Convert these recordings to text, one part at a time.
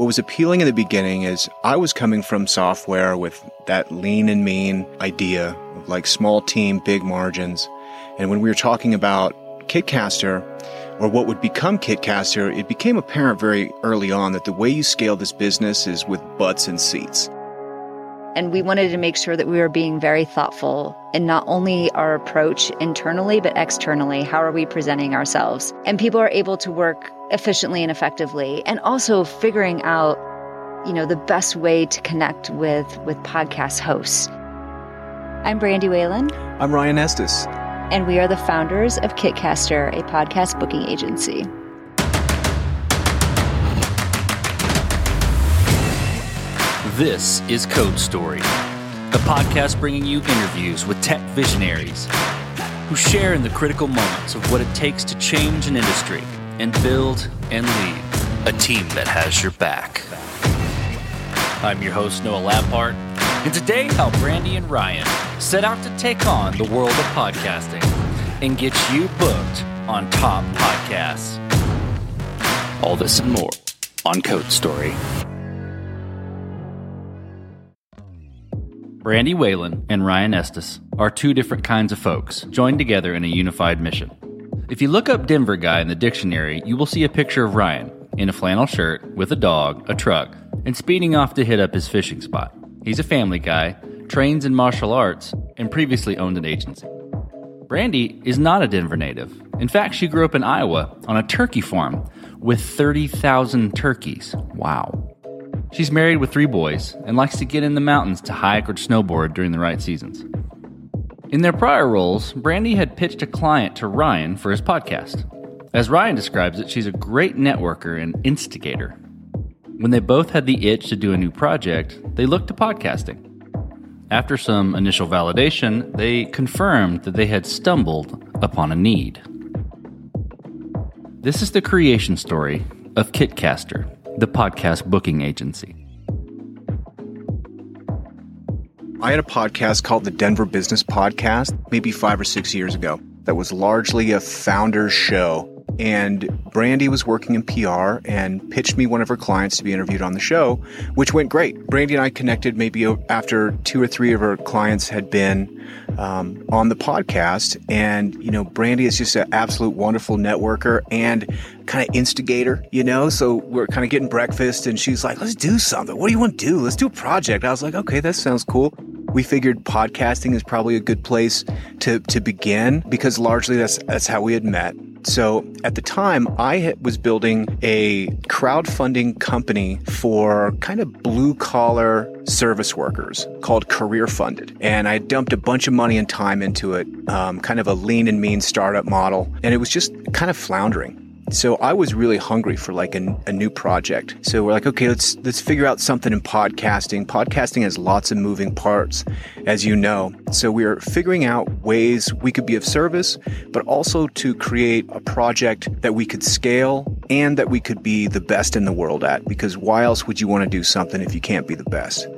What was appealing in the beginning is I was coming from software with that lean and mean idea of like small team, big margins. And when we were talking about Kitcaster, or what would become Kitcaster, it became apparent very early on that the way you scale this business is with butts and seats. And we wanted to make sure that we were being very thoughtful in not only our approach internally, but externally. How are we presenting ourselves? And people are able to work efficiently and effectively, and also figuring out, you know, the best way to connect with, with podcast hosts. I'm Brandy Whalen. I'm Ryan Estes. And we are the founders of Kitcaster, a podcast booking agency. This is Code Story, a podcast bringing you interviews with tech visionaries who share in the critical moments of what it takes to change an industry and build and lead a team that has your back. I'm your host, Noah Labhart, and today how Brandy and Ryan set out to take on the world of podcasting and get you booked on top podcasts. All this and more on Code Story. Brandy Whalen and Ryan Estes are two different kinds of folks joined together in a unified mission. If you look up Denver guy in the dictionary, you will see a picture of Ryan in a flannel shirt with a dog, a truck, and speeding off to hit up his fishing spot. He's a family guy, trains in martial arts, and previously owned an agency. Brandy is not a Denver native. In fact, she grew up in Iowa on a turkey farm with 30,000 turkeys. Wow. She's married with three boys and likes to get in the mountains to hike or snowboard during the right seasons. In their prior roles, Brandy had pitched a client to Ryan for his podcast. As Ryan describes it, she's a great networker and instigator. When they both had the itch to do a new project, they looked to podcasting. After some initial validation, they confirmed that they had stumbled upon a need. This is the creation story of Kitcaster, the podcast booking agency. I had a podcast called the Denver Business Podcast maybe five or six years ago that was largely a founder's show. And Brandy was working in PR and pitched me one of her clients to be interviewed on the show, which went great. Brandy and I connected maybe after two or three of her clients had been um, on the podcast. And, you know, Brandy is just an absolute wonderful networker and kind of instigator, you know? So we're kind of getting breakfast and she's like, let's do something. What do you want to do? Let's do a project. I was like, okay, that sounds cool we figured podcasting is probably a good place to, to begin because largely that's that's how we had met. So at the time, I was building a crowdfunding company for kind of blue collar service workers called Career Funded. And I dumped a bunch of money and time into it, um, kind of a lean and mean startup model. And it was just kind of floundering. So I was really hungry for like a, a, new project. So we're like, okay, let's let's figure out something in podcasting. Podcasting has lots of moving parts, as you know. So we are figuring out ways we could be of service, but also to create a project that we could scale and that we could be the best in the world at. Because why else would you want to do something if you can't be the best?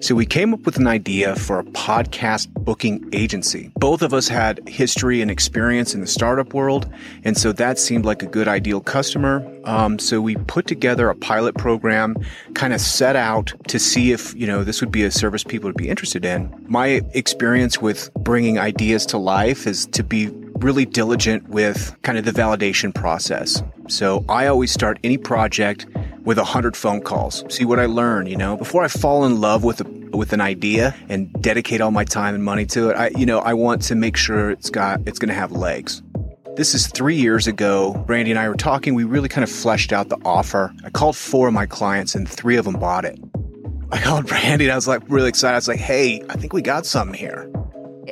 So we came up with an idea for a podcast booking agency. Both of us had history and experience in the startup world, and so that seemed like a good ideal customer. Um, so we put together a pilot program, kind of set out to see if you know this would be a service people would be interested in. My experience with bringing ideas to life is to be really diligent with kind of the validation process. So I always start any project with a hundred phone calls. See what I learn, you know, before I fall in love with a, with an idea and dedicate all my time and money to it. I, you know, I want to make sure it's got, it's going to have legs. This is three years ago. Brandy and I were talking. We really kind of fleshed out the offer. I called four of my clients and three of them bought it. I called Brandy and I was like really excited. I was like, hey, I think we got something here.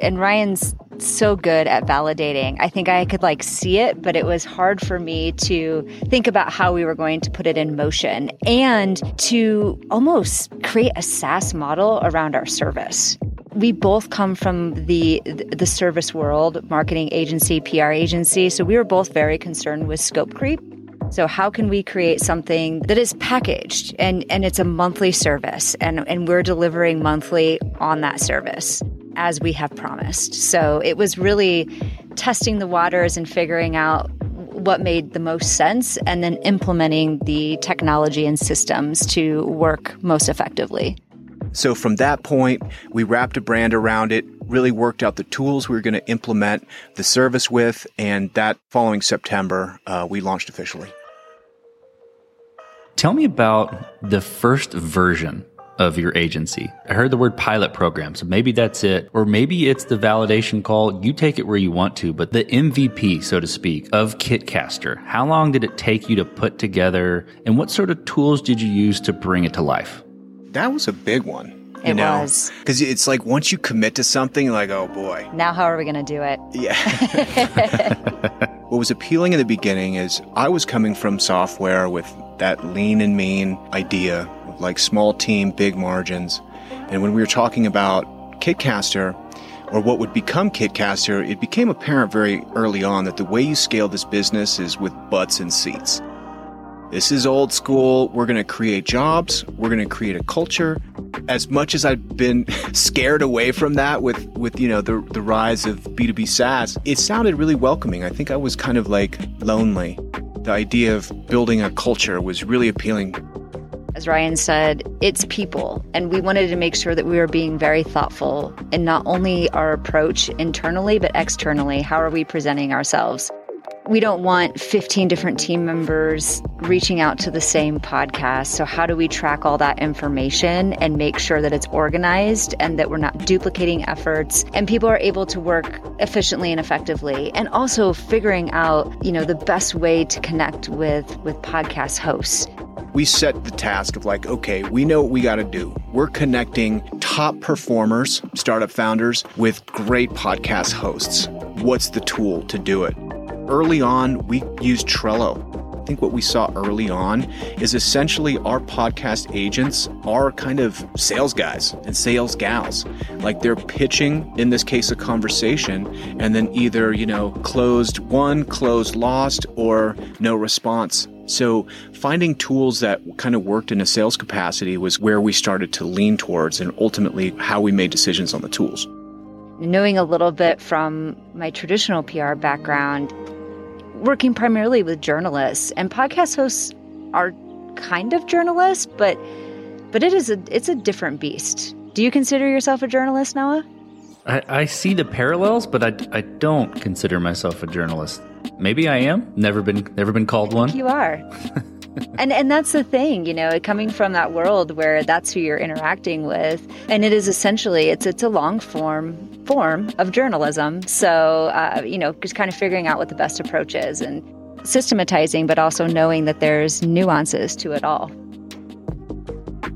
And Ryan's so good at validating. I think I could like see it, but it was hard for me to think about how we were going to put it in motion and to almost create a SaaS model around our service. We both come from the the service world, marketing agency, PR agency, so we were both very concerned with scope creep. So how can we create something that is packaged and, and it's a monthly service and, and we're delivering monthly on that service? As we have promised. So it was really testing the waters and figuring out what made the most sense and then implementing the technology and systems to work most effectively. So from that point, we wrapped a brand around it, really worked out the tools we were going to implement the service with, and that following September, uh, we launched officially. Tell me about the first version of your agency. I heard the word pilot program, so maybe that's it. Or maybe it's the validation call. You take it where you want to, but the MVP, so to speak, of Kitcaster. How long did it take you to put together, and what sort of tools did you use to bring it to life? That was a big one. You it know? was. Because it's like once you commit to something, like, oh boy. Now, how are we going to do it? Yeah. what was appealing in the beginning is I was coming from software with that lean and mean idea like small team, big margins. And when we were talking about Kitcaster, or what would become Kitcaster, it became apparent very early on that the way you scale this business is with butts and seats. This is old school. We're going to create jobs. We're going to create a culture. As much as I've been scared away from that with, with you know the, the rise of B2B SaaS, it sounded really welcoming. I think I was kind of like lonely. The idea of building a culture was really appealing as Ryan said, it's people. And we wanted to make sure that we were being very thoughtful in not only our approach internally, but externally. How are we presenting ourselves? We don't want 15 different team members reaching out to the same podcast. So, how do we track all that information and make sure that it's organized and that we're not duplicating efforts and people are able to work efficiently and effectively? And also figuring out, you know, the best way to connect with with podcast hosts we set the task of like, okay, we know what we got to do. We're connecting top performers, startup founders, with great podcast hosts. What's the tool to do it? Early on, we used Trello. I think what we saw early on is essentially our podcast agents are kind of sales guys and sales gals. Like they're pitching, in this case, a conversation, and then either, you know, closed one, closed lost, or no response so finding tools that kind of worked in a sales capacity was where we started to lean towards and ultimately how we made decisions on the tools. Knowing a little bit from my traditional PR background, working primarily with journalists and podcast hosts are kind of journalists, but but it is a it's a different beast. Do you consider yourself a journalist, Noah? I, I see the parallels, but I, I don't consider myself a journalist. Maybe I am. Never been never been called one. You are. and and that's the thing, you know, coming from that world where that's who you're interacting with, and it is essentially it's it's a long form form of journalism. So uh, you know, just kind of figuring out what the best approach is and systematizing, but also knowing that there's nuances to it all.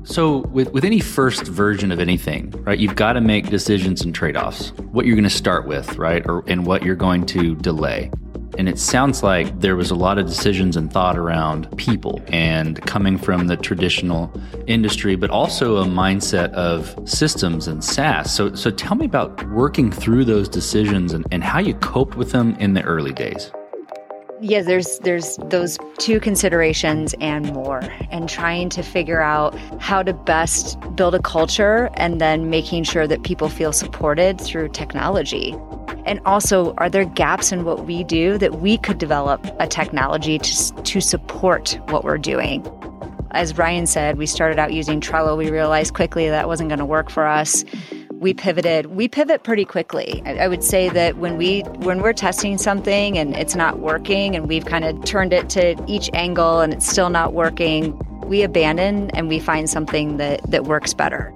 So, with, with any first version of anything, right, you've got to make decisions and trade offs. What you're going to start with, right, or and what you're going to delay. And it sounds like there was a lot of decisions and thought around people and coming from the traditional industry, but also a mindset of systems and SaaS. So, so tell me about working through those decisions and, and how you coped with them in the early days yeah there's there's those two considerations and more and trying to figure out how to best build a culture and then making sure that people feel supported through technology and also, are there gaps in what we do that we could develop a technology to, to support what we're doing? As Ryan said, we started out using Trello. We realized quickly that wasn't going to work for us. We pivoted. We pivot pretty quickly. I, I would say that when we when we're testing something and it's not working, and we've kind of turned it to each angle and it's still not working, we abandon and we find something that that works better.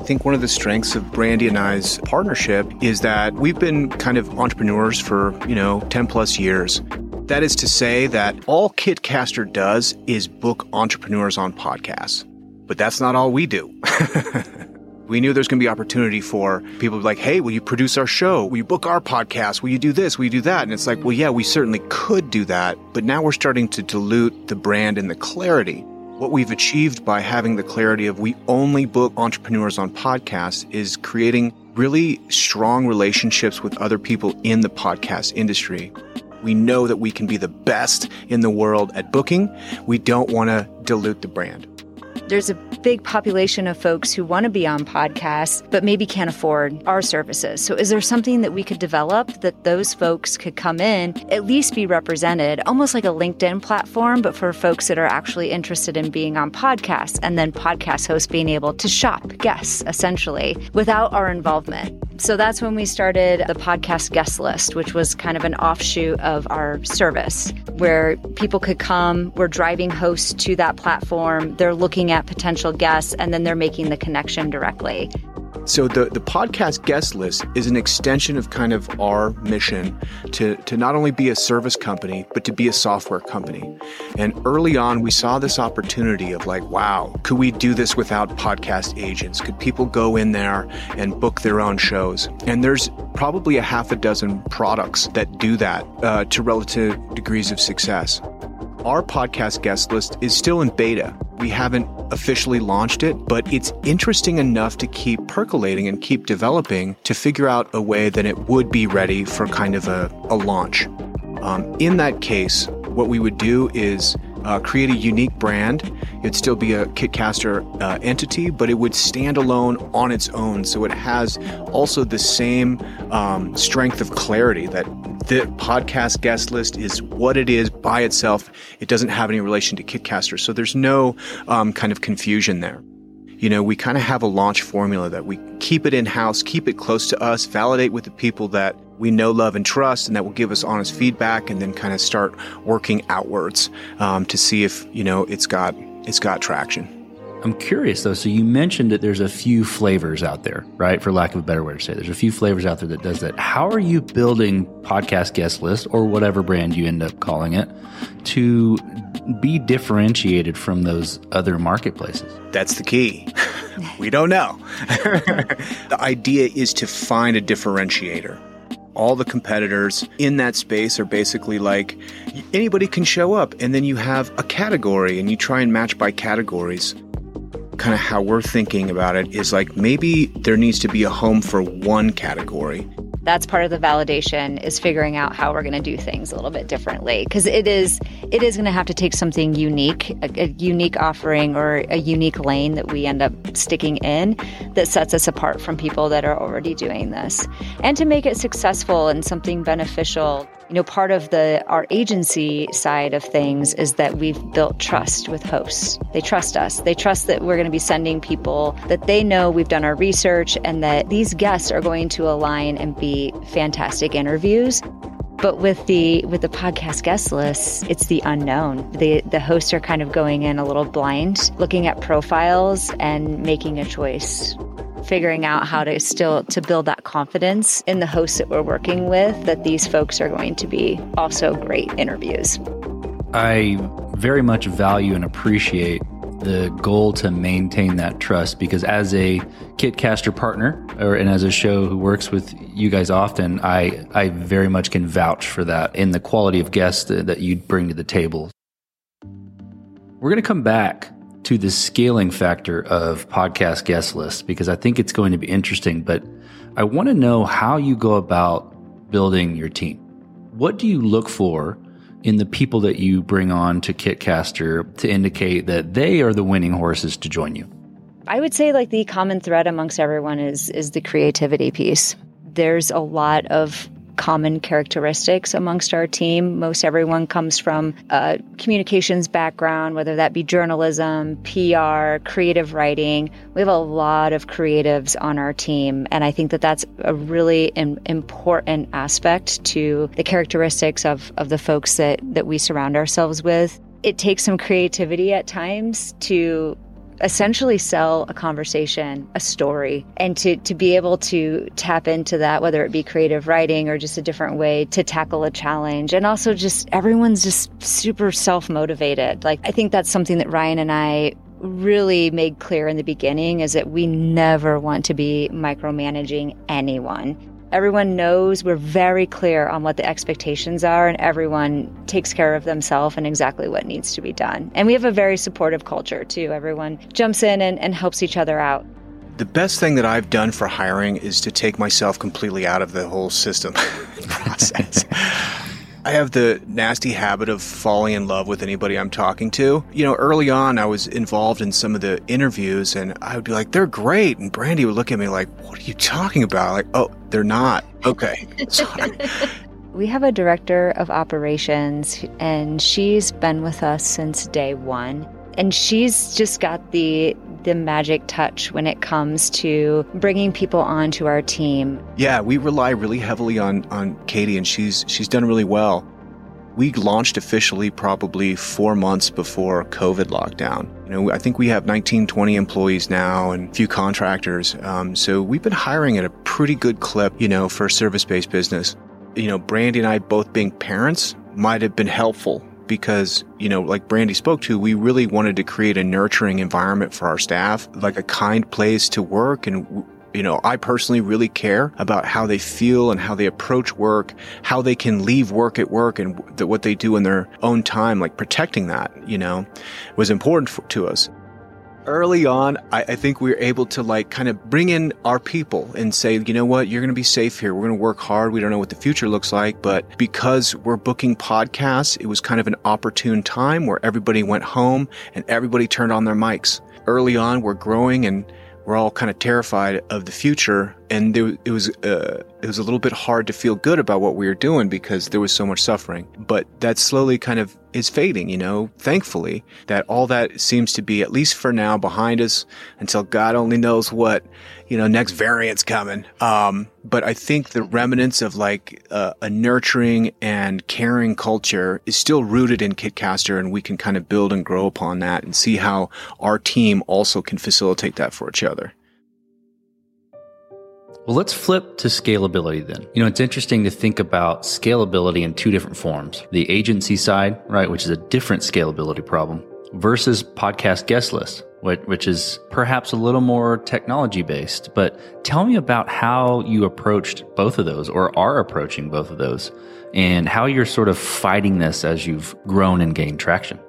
I think one of the strengths of Brandy and I's partnership is that we've been kind of entrepreneurs for, you know, 10 plus years. That is to say that all Kitcaster does is book entrepreneurs on podcasts. But that's not all we do. we knew there's going to be opportunity for people like, hey, will you produce our show? Will you book our podcast? Will you do this? Will you do that? And it's like, well, yeah, we certainly could do that. But now we're starting to dilute the brand and the clarity what we've achieved by having the clarity of we only book entrepreneurs on podcasts is creating really strong relationships with other people in the podcast industry. We know that we can be the best in the world at booking. We don't want to dilute the brand. There's a big population of folks who want to be on podcasts, but maybe can't afford our services. So, is there something that we could develop that those folks could come in, at least be represented, almost like a LinkedIn platform, but for folks that are actually interested in being on podcasts, and then podcast hosts being able to shop guests essentially without our involvement? So that's when we started the podcast guest list, which was kind of an offshoot of our service where people could come. We're driving hosts to that platform. They're looking at potential guests and then they're making the connection directly. So the, the podcast guest list is an extension of kind of our mission to, to not only be a service company, but to be a software company. And early on, we saw this opportunity of like, wow, could we do this without podcast agents? Could people go in there and book their own shows? And there's probably a half a dozen products that do that uh, to relative degrees of success. Our podcast guest list is still in beta. We haven't officially launched it, but it's interesting enough to keep percolating and keep developing to figure out a way that it would be ready for kind of a, a launch. Um, in that case, what we would do is uh, create a unique brand. It'd still be a Kitcaster uh, entity, but it would stand alone on its own. So it has also the same um, strength of clarity that the podcast guest list is what it is by itself. It doesn't have any relation to Kitcaster. So there's no um, kind of confusion there. You know, we kind of have a launch formula that we keep it in house, keep it close to us, validate with the people that we know, love, and trust, and that will give us honest feedback, and then kind of start working outwards um, to see if you know it's got it's got traction. I'm curious though. So you mentioned that there's a few flavors out there, right? For lack of a better way to say, it. there's a few flavors out there that does that. How are you building podcast guest list or whatever brand you end up calling it to be differentiated from those other marketplaces? That's the key. we don't know. the idea is to find a differentiator all the competitors in that space are basically like anybody can show up and then you have a category and you try and match by categories. Kind of how we're thinking about it is like maybe there needs to be a home for one category that's part of the validation is figuring out how we're going to do things a little bit differently. Because it is it is going to have to take something unique a, a, unique offering or a unique lane that we end up sticking in that sets us apart from people that are already doing this. And to make it successful and something beneficial you know part of the our agency side of things is that we've built trust with hosts. They trust us. They trust that we're going to be sending people that they know we've done our research and that these guests are going to align and be fantastic interviews. But with the with the podcast guest lists it's the unknown. The the hosts are kind of going in a little blind looking at profiles and making a choice figuring out how to still to build that confidence in the hosts that we're working with that these folks are going to be also great interviews. I very much value and appreciate the goal to maintain that trust because as a Kitcaster partner or and as a show who works with you guys often, I I very much can vouch for that in the quality of guests that, that you bring to the table. We're going to come back to the scaling factor of podcast guest lists because I think it's going to be interesting. But I want to know how you go about building your team. What do you look for in the people that you bring on to Kitcaster to indicate that they are the winning horses to join you? I would say like the common thread amongst everyone is is the creativity piece. There's a lot of common characteristics amongst our team. Most everyone comes from a communications background, whether that be journalism, PR, creative writing. We have a lot of creatives on our team, and I think that that's a really important aspect to the characteristics of, of the folks that, that we surround ourselves with. It takes some creativity at times to essentially sell a conversation, a story, and to, to be able to tap into that, whether it be creative writing or just a different way to tackle a challenge. And also just everyone's just super self motivated. Like, I think that's something that Ryan and I really made clear in the beginning is that we never want to be micromanaging anyone Everyone knows we're very clear on what the expectations are, and everyone takes care of themselves and exactly what needs to be done. And we have a very supportive culture, too. Everyone jumps in and, and helps each other out. The best thing that I've done for hiring is to take myself completely out of the whole system process. I have the nasty habit of falling in love with anybody I'm talking to. You know, early on, I was involved in some of the interviews and I would be like, they're great. And Brandy would look at me like, what are you talking about? Like, oh, they're not. Okay. Sorry. we have a director of operations and she's been with us since day one. And she's just got the the magic touch when it comes to bringing people onto our team. Yeah, we rely really heavily on on Katie, and she's she's done really well. We launched officially probably four months before COVID lockdown. You know, I think we have 19, 20 employees now and a few contractors. Um, so we've been hiring at a pretty good clip, you know, for a service based business. You know, Brandy and I both being parents might have been helpful because, you know, like Brandy spoke to, we really wanted to create a nurturing environment for our staff, like a kind place to work. And, you know, I personally really care about how they feel and how they approach work, how they can leave work at work and what they do in their own time, like protecting that, you know, was important for, to us early on, I, I, think we were able to like kind of bring in our people and say, you know what, you're going to be safe here. We're going to work hard. We don't know what the future looks like, but because we're booking podcasts, it was kind of an opportune time where everybody went home and everybody turned on their mics. Early on, we're growing and we're all kind of terrified of the future, and there, it was uh, it was a little bit hard to feel good about what we were doing because there was so much suffering. But that slowly kind of is fading, you know. Thankfully, that all that seems to be at least for now behind us until God only knows what you know next variant's coming. Um, but I think the remnants of like uh, a nurturing and caring culture is still rooted in Kitcaster, and we can kind of build and grow upon that and see how our team also can facilitate that for each other. Well, let's flip to scalability then. You know, it's interesting to think about scalability in two different forms the agency side, right, which is a different scalability problem, versus podcast guest list, which is perhaps a little more technology based. But tell me about how you approached both of those or are approaching both of those and how you're sort of fighting this as you've grown and gained traction.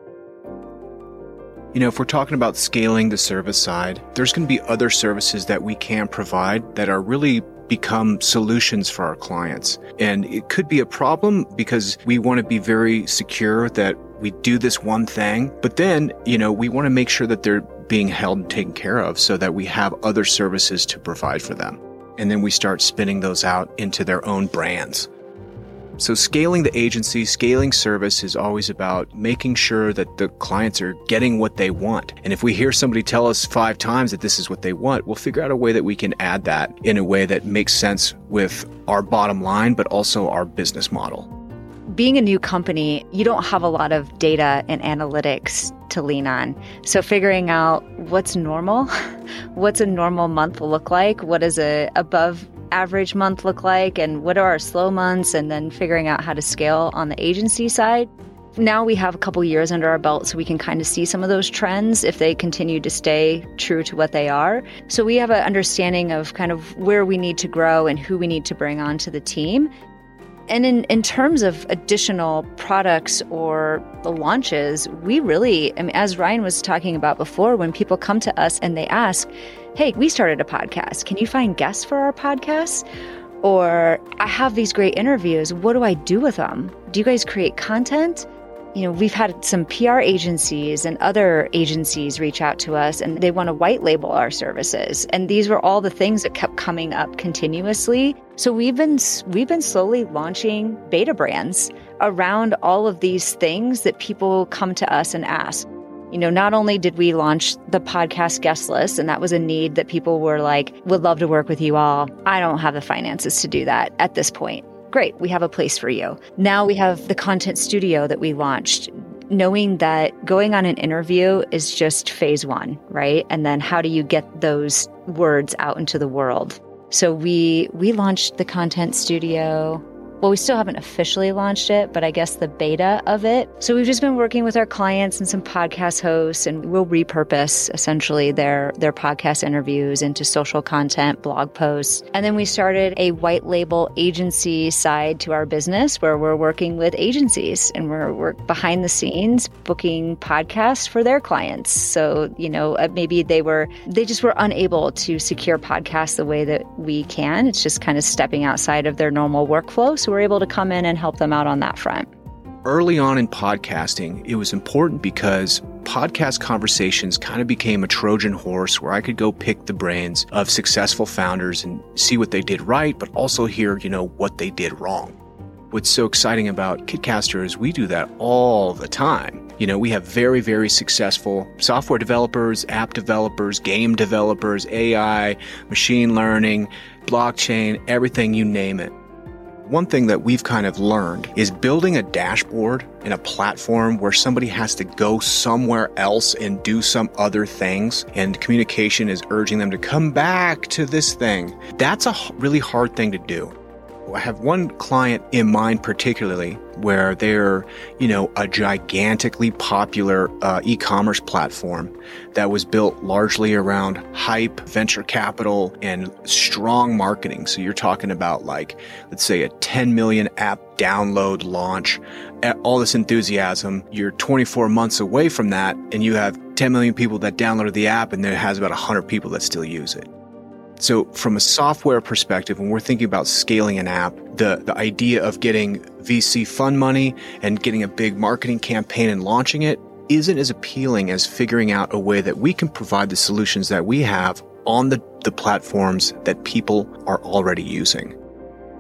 You know, if we're talking about scaling the service side, there's going to be other services that we can provide that are really become solutions for our clients. And it could be a problem because we want to be very secure that we do this one thing, but then, you know, we want to make sure that they're being held and taken care of so that we have other services to provide for them. And then we start spinning those out into their own brands. So, scaling the agency, scaling service is always about making sure that the clients are getting what they want. And if we hear somebody tell us five times that this is what they want, we'll figure out a way that we can add that in a way that makes sense with our bottom line, but also our business model. Being a new company, you don't have a lot of data and analytics to lean on. So, figuring out what's normal, what's a normal month look like, what is a above average month look like and what are our slow months and then figuring out how to scale on the agency side. Now we have a couple years under our belt so we can kind of see some of those trends if they continue to stay true to what they are. So we have an understanding of kind of where we need to grow and who we need to bring onto the team and in, in terms of additional products or the launches, we really, I mean, as Ryan was talking about before, when people come to us and they ask, hey, we started a podcast. Can you find guests for our podcast? Or I have these great interviews. What do I do with them? Do you guys create content? You know, we've had some PR agencies and other agencies reach out to us and they want to white label our services. And these were all the things that kept coming up continuously. So we've been we've been slowly launching beta brands around all of these things that people come to us and ask. You know, not only did we launch the podcast guest list, and that was a need that people were like, would love to work with you all. I don't have the finances to do that at this point. Great, we have a place for you. Now we have the content studio that we launched knowing that going on an interview is just phase one, right? And then how do you get those words out into the world? So we we launched the content studio well, we still haven't officially launched it, but I guess the beta of it. So we've just been working with our clients and some podcast hosts, and we'll repurpose essentially their their podcast interviews into social content, blog posts. And then we started a white label agency side to our business where we're working with agencies and we're, we're behind the scenes booking podcasts for their clients. So, you know, uh, maybe they were they just were unable to secure podcasts the way that we can. It's just kind of stepping outside of their normal workflow. So So we're able to come in and help them out on that front. Early on in podcasting, it was important because podcast conversations kind of became a Trojan horse where I could go pick the brains of successful founders and see what they did right, but also hear, you know, what they did wrong. What's so exciting about Kitcaster is we do that all the time. You know, we have very, very successful software developers, app developers, game developers, AI, machine learning, blockchain, everything you name it. One thing that we've kind of learned is building a dashboard and a platform where somebody has to go somewhere else and do some other things, and communication is urging them to come back to this thing. That's a really hard thing to do. I have one client in mind particularly where they're, you know, a gigantically popular uh, e-commerce platform that was built largely around hype, venture capital, and strong marketing. So you're talking about like, let's say a 10 million app download launch, all this enthusiasm. You're 24 months away from that, and you have 10 million people that downloaded the app, and then it has about 100 people that still use it. So, from a software perspective, when we're thinking about scaling an app, the, the idea of getting VC fund money and getting a big marketing campaign and launching it isn't as appealing as figuring out a way that we can provide the solutions that we have on the, the platforms that people are already using.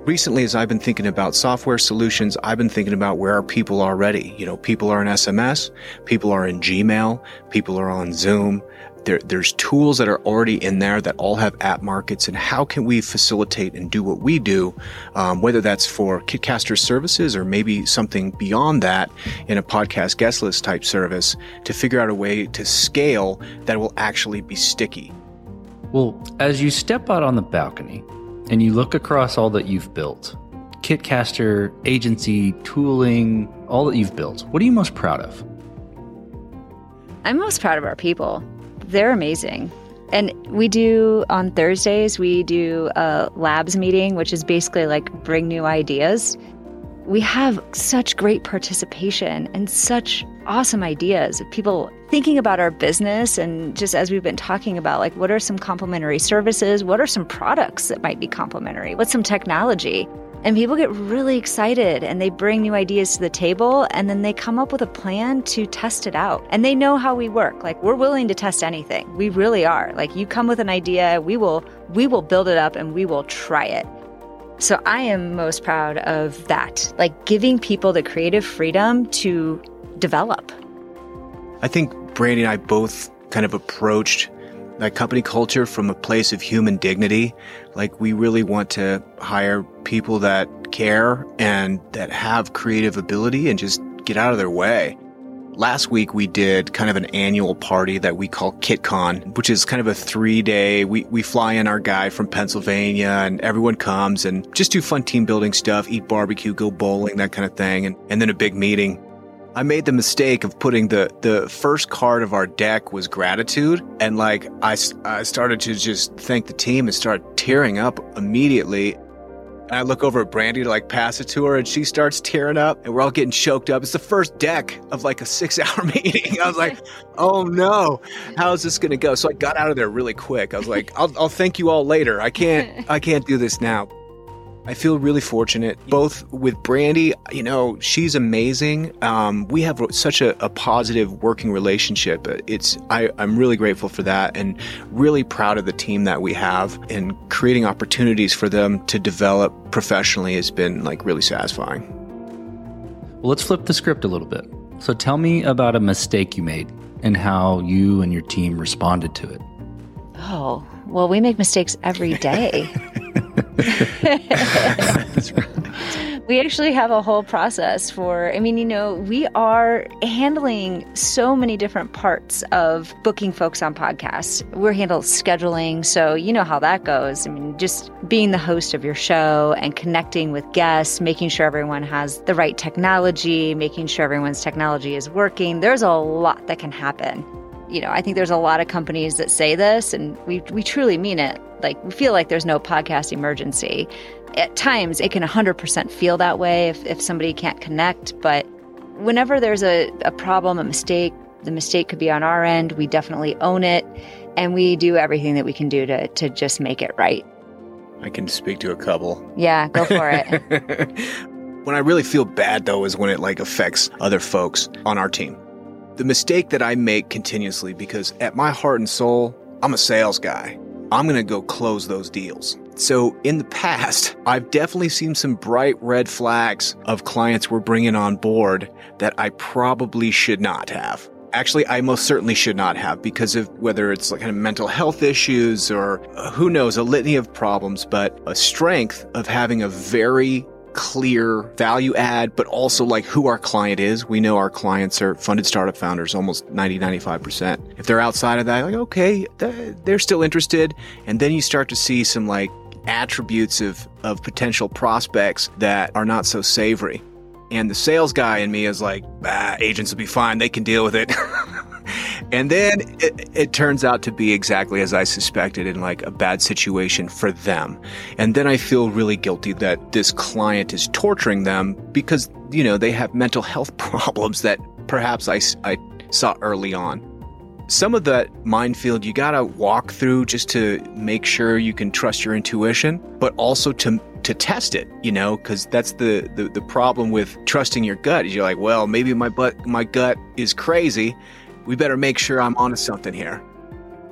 Recently, as I've been thinking about software solutions, I've been thinking about where are people already. You know, people are in SMS, people are in Gmail, people are on Zoom, there, there's tools that are already in there that all have app markets, and how can we facilitate and do what we do, um, whether that's for Kitcaster services or maybe something beyond that in a podcast guest list type service to figure out a way to scale that will actually be sticky. Well, as you step out on the balcony and you look across all that you've built, Kitcaster, agency, tooling, all that you've built, what are you most proud of? I'm most proud of our people they're amazing. And we do on Thursdays, we do a labs meeting, which is basically like bring new ideas. We have such great participation and such awesome ideas of people thinking about our business. And just as we've been talking about, like, what are some complementary services? What are some products that might be complementary? What's some technology? And people get really excited and they bring new ideas to the table and then they come up with a plan to test it out. And they know how we work. Like we're willing to test anything. We really are. Like you come with an idea, we will we will build it up and we will try it. So I am most proud of that. Like giving people the creative freedom to develop. I think Brandy and I both kind of approached that company culture from a place of human dignity. Like we really want to hire people that care and that have creative ability and just get out of their way. Last week we did kind of an annual party that we call KitCon, which is kind of a three day, we, we fly in our guy from Pennsylvania and everyone comes and just do fun team building stuff, eat barbecue, go bowling, that kind of thing. And, and then a big meeting. I made the mistake of putting the the first card of our deck was gratitude, and like I, I started to just thank the team and start tearing up immediately. And I look over at Brandy to like pass it to her, and she starts tearing up, and we're all getting choked up. It's the first deck of like a six hour meeting. I was like, oh no, how is this to go? So I got out of there really quick. I was like, I'll, I'll thank you all later. I can't, I can't do this now. I feel really fortunate, both with Brandy, you know, she's amazing. Um, we have such a, a, positive working relationship. It's, I, I'm really grateful for that and really proud of the team that we have and creating opportunities for them to develop professionally has been like really satisfying. Well, let's flip the script a little bit. So tell me about a mistake you made and how you and your team responded to it. Oh, well, we make mistakes every day. we actually have a whole process for, I mean, you know, we are handling so many different parts of booking folks on podcasts. We're handling scheduling. So, you know how that goes. I mean, just being the host of your show and connecting with guests, making sure everyone has the right technology, making sure everyone's technology is working. There's a lot that can happen you know, I think there's a lot of companies that say this and we we truly mean it. Like we feel like there's no podcast emergency. At times it can 100% feel that way if, if somebody can't connect, but whenever there's a, a problem, a mistake, the mistake could be on our end. We definitely own it and we do everything that we can do to, to just make it right. I can speak to a couple. Yeah, go for it. when I really feel bad though is when it like affects other folks on our team. The mistake that I make continuously because at my heart and soul, I'm a sales guy. I'm going to go close those deals. So in the past, I've definitely seen some bright red flags of clients we're bringing on board that I probably should not have. Actually, I most certainly should not have because of whether it's like kind of mental health issues or uh, who knows, a litany of problems, but a strength of having a very clear value add, but also like who our client is. We know our clients are funded startup founders, almost 90, 95%. If they're outside of that, like, okay, they're still interested. And then you start to see some like attributes of, of potential prospects that are not so savory. And the sales guy in me is like, ah, agents will be fine. They can deal with it. and then it, it, turns out to be exactly as I suspected in like a bad situation for them. And then I feel really guilty that this client is torturing them because, you know, they have mental health problems that perhaps I, I saw early on. Some of that minefield you got to walk through just to make sure you can trust your intuition, but also to to test it, you know, because that's the, the the problem with trusting your gut. Is you're like, well, maybe my butt my gut is crazy. We better make sure I'm onto something here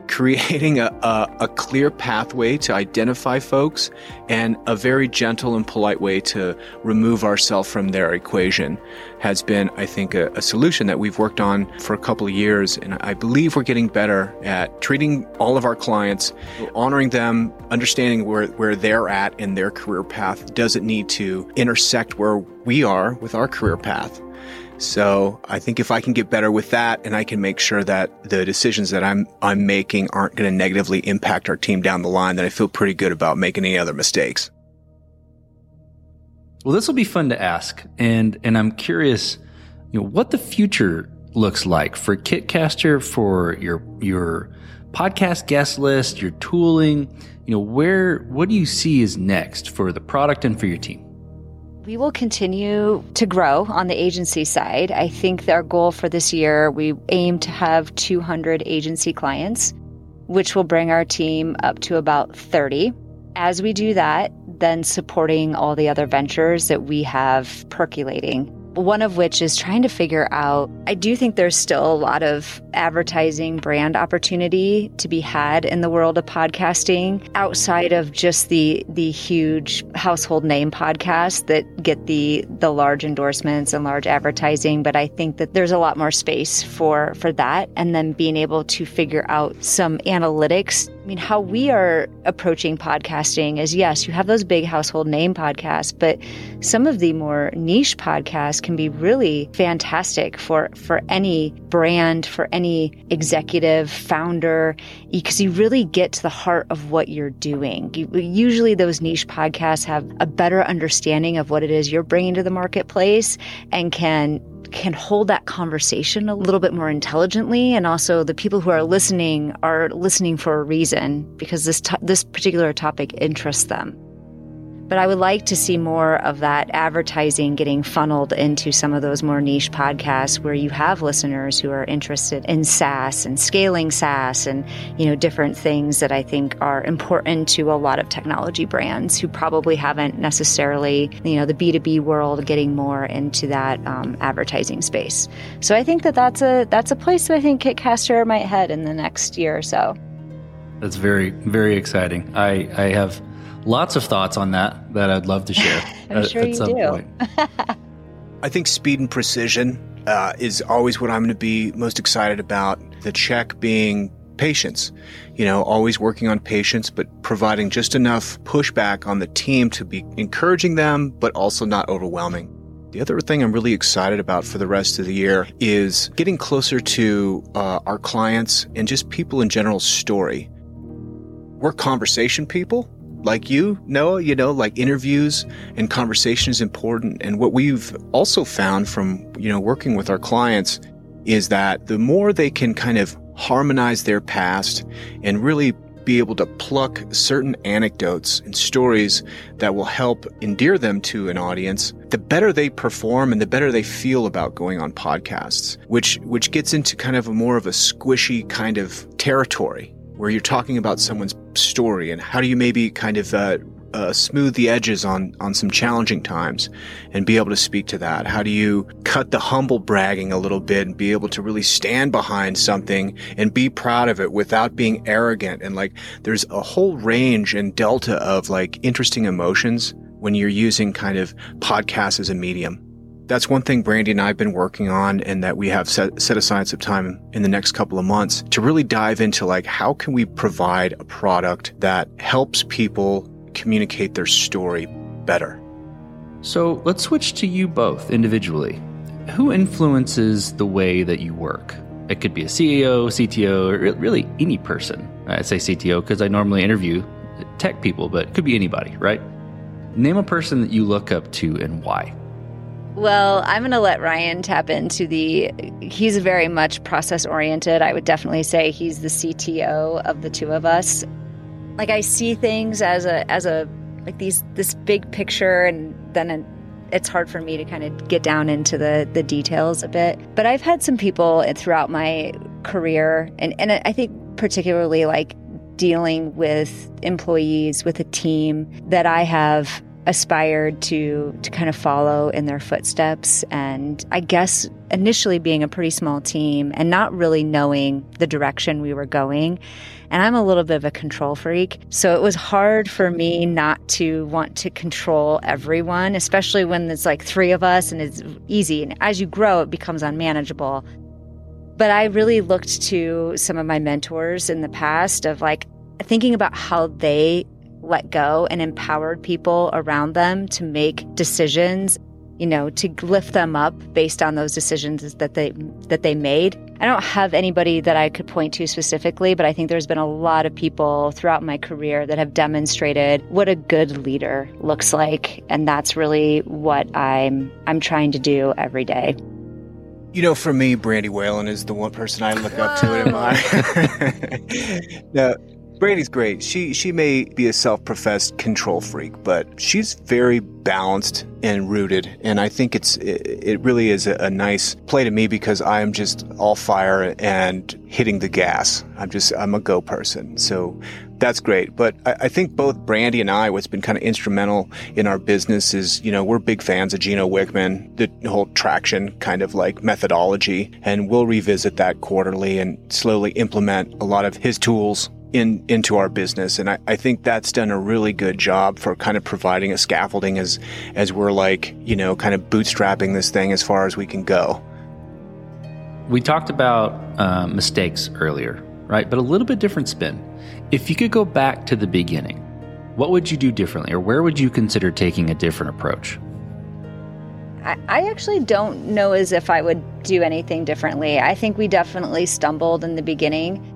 creating a, a, a, clear pathway to identify folks and a very gentle and polite way to remove ourselves from their equation has been, I think, a, a, solution that we've worked on for a couple of years. And I believe we're getting better at treating all of our clients, honoring them, understanding where, where they're at in their career path doesn't need to intersect where we are with our career path. So I think if I can get better with that and I can make sure that the decisions that I'm, I'm making aren't going to negatively impact our team down the line, then I feel pretty good about making any other mistakes. Well, this will be fun to ask. And, and I'm curious, you know, what the future looks like for Kitcaster, for your, your podcast guest list, your tooling, you know, where, what do you see is next for the product and for your team? We will continue to grow on the agency side. I think our goal for this year, we aim to have 200 agency clients, which will bring our team up to about 30. As we do that, then supporting all the other ventures that we have percolating one of which is trying to figure out. I do think there's still a lot of advertising brand opportunity to be had in the world of podcasting outside of just the the huge household name podcasts that get the the large endorsements and large advertising but I think that there's a lot more space for for that and then being able to figure out some analytics I mean, how we are approaching podcasting is yes, you have those big household name podcasts, but some of the more niche podcasts can be really fantastic for, for any brand, for any executive, founder, because you really get to the heart of what you're doing. You, usually, those niche podcasts have a better understanding of what it is you're bringing to the marketplace and can can hold that conversation a little bit more intelligently. And also the people who are listening are listening for a reason because this this particular topic interests them but I would like to see more of that advertising getting funneled into some of those more niche podcasts where you have listeners who are interested in SaaS and scaling SaaS and, you know, different things that I think are important to a lot of technology brands who probably haven't necessarily, you know, the B2B world getting more into that um, advertising space. So I think that that's a, that's a place that I think Kitcaster might head in the next year or so. That's very, very exciting. I, I have lots of thoughts on that that I'd love to share I'm at, sure at you some do. point. I think speed and precision uh, is always what I'm going to be most excited about. The check being patience, you know, always working on patience, but providing just enough pushback on the team to be encouraging them, but also not overwhelming. The other thing I'm really excited about for the rest of the year is getting closer to uh, our clients and just people in general story. We're conversation people like you, Noah, you know, like interviews and conversation is important. And what we've also found from, you know, working with our clients is that the more they can kind of harmonize their past and really be able to pluck certain anecdotes and stories that will help endear them to an audience, the better they perform and the better they feel about going on podcasts, which which gets into kind of a more of a squishy kind of territory where you're talking about someone's story and how do you maybe kind of uh, uh, smooth the edges on on some challenging times and be able to speak to that? How do you cut the humble bragging a little bit and be able to really stand behind something and be proud of it without being arrogant? And like, there's a whole range and delta of like interesting emotions when you're using kind of podcasts as a medium. That's one thing Brandy and I have been working on and that we have set, set aside some time in the next couple of months to really dive into like, how can we provide a product that helps people communicate their story better? So let's switch to you both individually. Who influences the way that you work? It could be a CEO, CTO, or really any person. I say CTO because I normally interview tech people, but it could be anybody, right? Name a person that you look up to and why. Well, I'm going to let Ryan tap into the. He's very much process oriented. I would definitely say he's the CTO of the two of us. Like I see things as a as a like these this big picture, and then it, it's hard for me to kind of get down into the the details a bit. But I've had some people throughout my career, and and I think particularly like dealing with employees with a team that I have aspired to to kind of follow in their footsteps. And I guess initially being a pretty small team and not really knowing the direction we were going. And I'm a little bit of a control freak. So it was hard for me not to want to control everyone especially when there's like 3 of us and it's easy. And as you grow it becomes unmanageable. But I really looked to some of my mentors in the past of like thinking about how they let go and empowered people around them to make decisions you know to lift them up based on those decisions that they that they made i don't have anybody that i could point to specifically but i think there's been a lot of people throughout my career that have demonstrated what a good leader looks like and that's really what i'm i'm trying to do every day you know, for me, Brandy Whalen is the one person I look up to and admire. now, Brandy's great. She she may be a self-professed control freak, but she's very balanced and rooted, and I think it's it, it really is a, a, nice play to me because I am just all fire and hitting the gas. I'm just I'm a go person, so that's great. But I, I think both Brandy and I, what's been kind of instrumental in our business is you know we're big fans of Gino Wickman, the whole traction kind of like methodology, and we'll revisit that quarterly and slowly implement a lot of his tools in into our business. And I, I think that's done a really good job for kind of providing a scaffolding as as we're like you know kind of bootstrapping this thing as far as we can go. We talked about uh, mistakes earlier right? But a little bit different spin. If you could go back to the beginning what would you do differently or where would you consider taking a different approach? I, I actually don't know as if I would do anything differently. I think we definitely stumbled in the beginning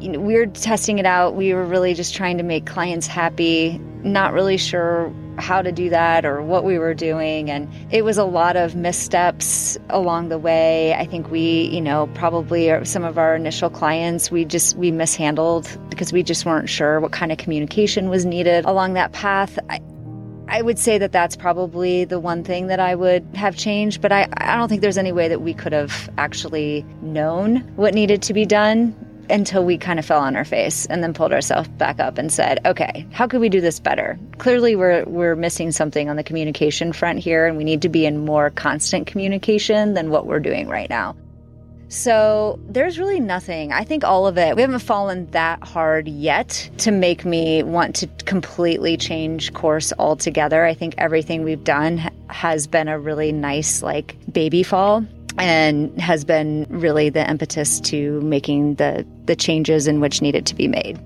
you know, we were testing it out. We were really just trying to make clients happy, not really sure how to do that or what we were doing. And it was a lot of missteps along the way. I think we, you know, probably some of our initial clients, we just, we mishandled because we just weren't sure what kind of communication was needed along that path. I, I would say that that's probably the one thing that I would have changed, but I, I don't think there's any way that we could have actually known what needed to be done until we kind of fell on our face and then pulled ourselves back up and said, "Okay, how could we do this better?" Clearly, we're we're missing something on the communication front here, and we need to be in more constant communication than what we're doing right now. So there's really nothing. I think all of it, we haven't fallen that hard yet to make me want to completely change course altogether. I think everything we've done has been a really nice, like, baby fall and has been really the impetus to making the, the changes in which needed to be made.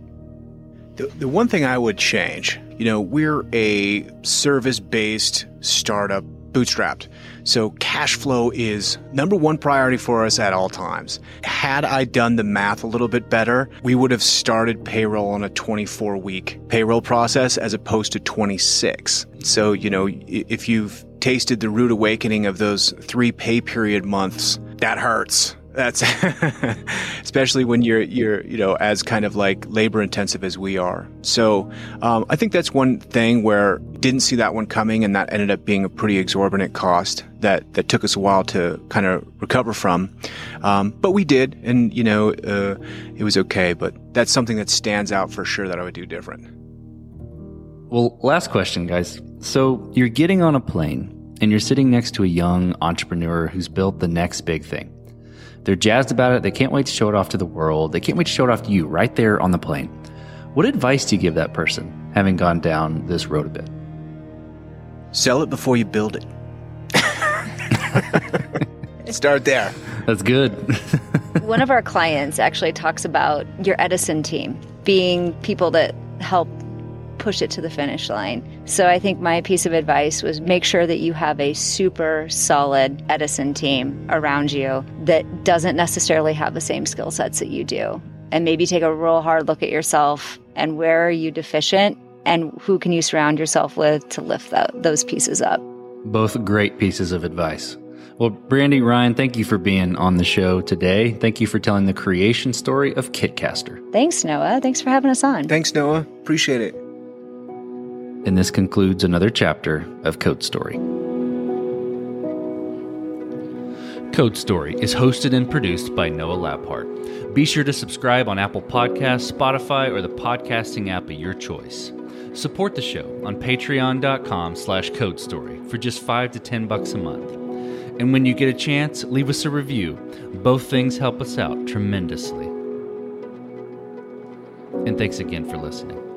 The, the one thing I would change, you know, we're a service based startup bootstrapped. So cash flow is number one priority for us at all times. Had I done the math a little bit better, we would have started payroll on a 24 week payroll process as opposed to 26. So, you know, if you've tasted the rude awakening of those three pay period months, that hurts. That's especially when you're you're you know as kind of like labor intensive as we are. So um, I think that's one thing where didn't see that one coming, and that ended up being a pretty exorbitant cost that that took us a while to kind of recover from. Um, but we did, and you know uh, it was okay. But that's something that stands out for sure that I would do different. Well, last question, guys. So you're getting on a plane and you're sitting next to a young entrepreneur who's built the next big thing. They're jazzed about it. They can't wait to show it off to the world. They can't wait to show it off to you right there on the plane. What advice do you give that person, having gone down this road a bit? Sell it before you build it. Start there. That's good. One of our clients actually talks about your Edison team being people that help push it to the finish line. So I think my piece of advice was make sure that you have a super solid Edison team around you that doesn't necessarily have the same skill sets that you do. And maybe take a real hard look at yourself and where are you deficient and who can you surround yourself with to lift that, those pieces up. Both great pieces of advice. Well, Brandy, Ryan, thank you for being on the show today. Thank you for telling the creation story of Kitcaster. Thanks, Noah. Thanks for having us on. Thanks, Noah. Appreciate it. And this concludes another chapter of Code Story. Code Story is hosted and produced by Noah Labhart. Be sure to subscribe on Apple Podcasts, Spotify, or the podcasting app of your choice. Support the show on patreon.com slash code story for just 5 to 10 bucks a month. And when you get a chance, leave us a review. Both things help us out tremendously. And thanks again for listening.